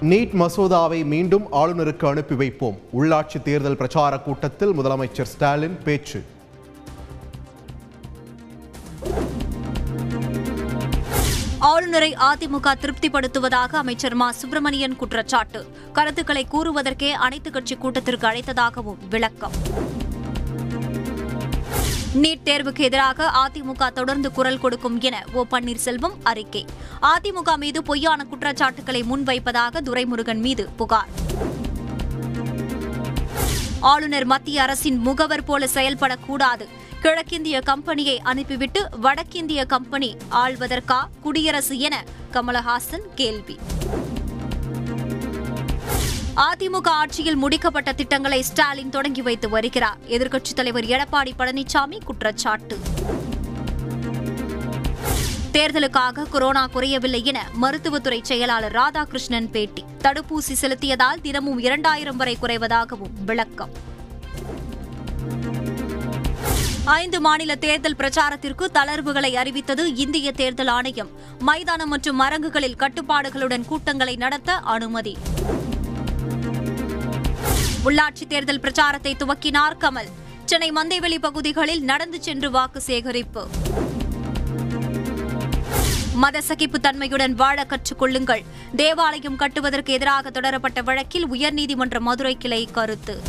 NEET மசோதாவை மீண்டும் ஆளுநருக்கு அனுப்பி வைப்போம். உள்ளாட்சி தேர்தல் பிரச்சார கூட்டத்தில் முதலமைச்சர் ஸ்டாலின் பேச்சு. ஆளுநரை அதிமுக திருப்திப்படுத்துவதாக அமைச்சர் மா. சுப்பிரமணியன் குற்றச்சாட்டு. கருத்துக்களை கூறுவதற்கே அனைத்துக் கட்சி கூட்டத்திற்கு அழைத்ததாகவும் விளக்கம். நீட் தேர்வுக்கு எதிராக அதிமுக தொடர்ந்து குரல் கொடுக்கும் என ஓ பன்னீர்செல்வம் அறிக்கை. அதிமுக மீது பொய்யான குற்றச்சாட்டுகளை முன்வைப்பதாக துரைமுருகன் மீது புகார். ஆளுநர் மத்திய அரசின் முகவர் போல செயல்படக்கூடாது. கிழக்கிந்திய கம்பெனியை அனுப்பிவிட்டு வடக்கிந்திய கம்பெனி ஆள்வதற்கா குடியரசு என கமலஹாசன் கேள்வி. அதிமுக ஆட்சியில் முடிக்கப்பட்ட திட்டங்களை ஸ்டாலின் தொடங்கி வைத்து வருகிறார். எதிர்க்கட்சித் தலைவர் எடப்பாடி பழனிசாமி குற்றச்சாட்டு. தேர்தலுக்காக கொரோனா குறையவில்லை என மருத்துவத்துறை செயலாளர் ராதாகிருஷ்ணன் பேட்டி. தடுப்பூசி செலுத்தியதால் தினமும் இரண்டாயிரம் வரை குறைவதாகவும் விளக்கம். ஐந்து மாநில தேர்தல் பிரச்சாரத்திற்கு தளர்வுகளை அறிவித்தது இந்திய தேர்தல் ஆணையம். மைதானம் மற்றும் அரங்குகளில் கட்டுப்பாடுகளுடன் கூட்டங்களை நடத்த அனுமதி. உள்ளாட்சி தேர்தல் பிரச்சாரத்தை துவக்கினார் கமல். சென்னை மந்தைவெளி பகுதிகளில் நடந்து சென்று வாக்கு சேகரிப்பு. மத சகிப்பு தன்மையுடன் வாழ கற்றுக்கொள்ளுங்கள் தேவாலயம் கட்டுவதற்கு எதிராக தொடரப்பட்ட வழக்கில் உயர்நீதிமன்ற மதுரை கிளை கருத்து.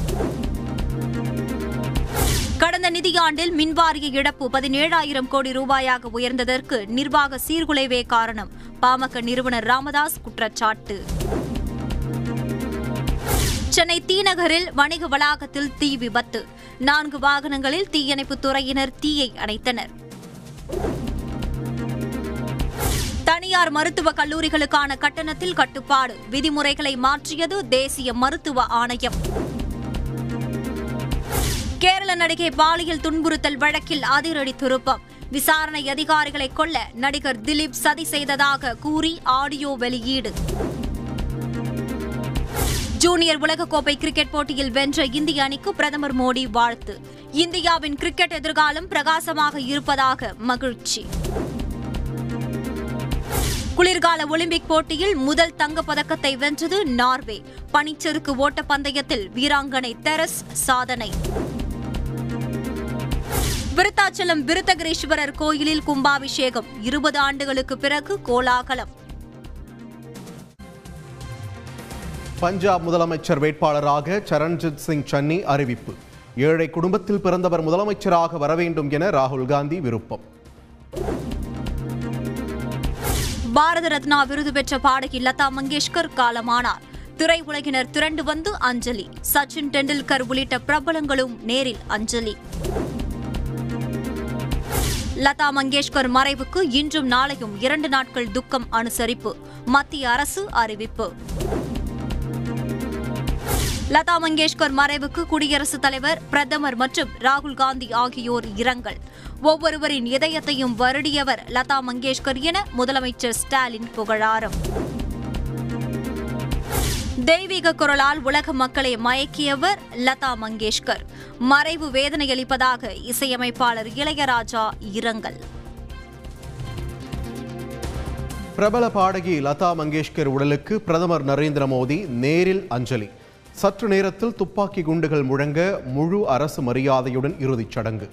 கடந்த நிதியாண்டில் மின்வாரிய இழப்பு பதினேழாயிரம் கோடி ரூபாயாக உயர்ந்ததற்கு நிர்வாக சீர்குலைவே காரணம். பாமக நிறுவனர் ராமதாஸ் குற்றச்சாட்டு. சென்னை தீநகரில் வணிக வளாகத்தில் தீ விபத்து. நான்கு வாகனங்களில் தீயணைப்புத் துறையினர் தீயை அணைத்தனர். தனியார் மருத்துவக் கல்லூரிகளுக்கான கட்டணத்தில் கட்டுப்பாடு. விதிமுறைகளை மாற்றியது தேசிய மருத்துவ ஆணையம். கேரள நடிகை பாலியல் துன்புறுத்தல் வழக்கில் அதிரடி திருப்பம். விசாரணை அதிகாரிகளை கொல்ல நடிகர் திலீப் சதி செய்ததாக கூறி ஆடியோ வெளியீடு. ஜூனியர் உலகக்கோப்பை கிரிக்கெட் போட்டியில் வென்ற இந்திய அணிக்கு பிரதமர் மோடி வாழ்த்து. இந்தியாவின் கிரிக்கெட் எதிர்காலம் பிரகாசமாக இருப்பதாக மகிழ்ச்சி. குளிர்கால ஒலிம்பிக் போட்டியில் முதல் தங்கப்பதக்கத்தை வென்றது நார்வே. பனிச்சறுக்கு ஓட்டப்பந்தயத்தில் வீராங்கனை தெரஸ் சாதனை. விருத்தாச்சலம் விருத்தகிரீஸ்வரர் கோயிலில் கும்பாபிஷேகம். இருபது ஆண்டுகளுக்கு பிறகு கோலாகலம். பஞ்சாப் முதலமைச்சர் வேட்பாளராக சரண்ஜித் சிங் சன்னி அறிவிப்பு. ஏழை குடும்பத்தில் பிறந்தவர் முதலமைச்சராக வர வேண்டும் என ராகுல் காந்தி விருப்பம். பாரத ரத்னா விருது பெற்ற பாடகி லதா மங்கேஷ்கர் காலமானார். திரையுலகினர் திரண்டு வந்து அஞ்சலி. சச்சின் டெண்டுல்கர் உள்ளிட்ட பிரபலங்களும் நேரில் அஞ்சலி. லதா மங்கேஷ்கர் மறைவுக்கு இன்றும் நாளையும் இரண்டு நாட்கள் துக்கம் அனுசரிப்பு. மத்திய அரசு அறிவிப்பு. லதா மங்கேஷ்கர் மறைவுக்கு குடியரசுத் தலைவர் பிரதமர் மற்றும் ராகுல் காந்தி ஆகியோர் இரங்கல். ஒவ்வொருவரின் இதயத்தையும் வருடியவர் லதா மங்கேஷ்கர் என முதலமைச்சர் ஸ்டாலின் புகழாரம். தெய்வீக குரலால் உலக மக்களை மயக்கியவர் லதா மங்கேஷ்கர். மறைவு வேதனையளிப்பதாக இசையமைப்பாளர் இளையராஜா இரங்கல். பிரபல பாடகி லதா மங்கேஷ்கர் உடலுக்கு பிரதமர் நரேந்திர மோடி நேரில் அஞ்சலி. சற்று நேரத்தில் துப்பாக்கி குண்டுகள் முழங்க முழு அரசு மரியாதையுடன் இறுதிச் சடங்கு.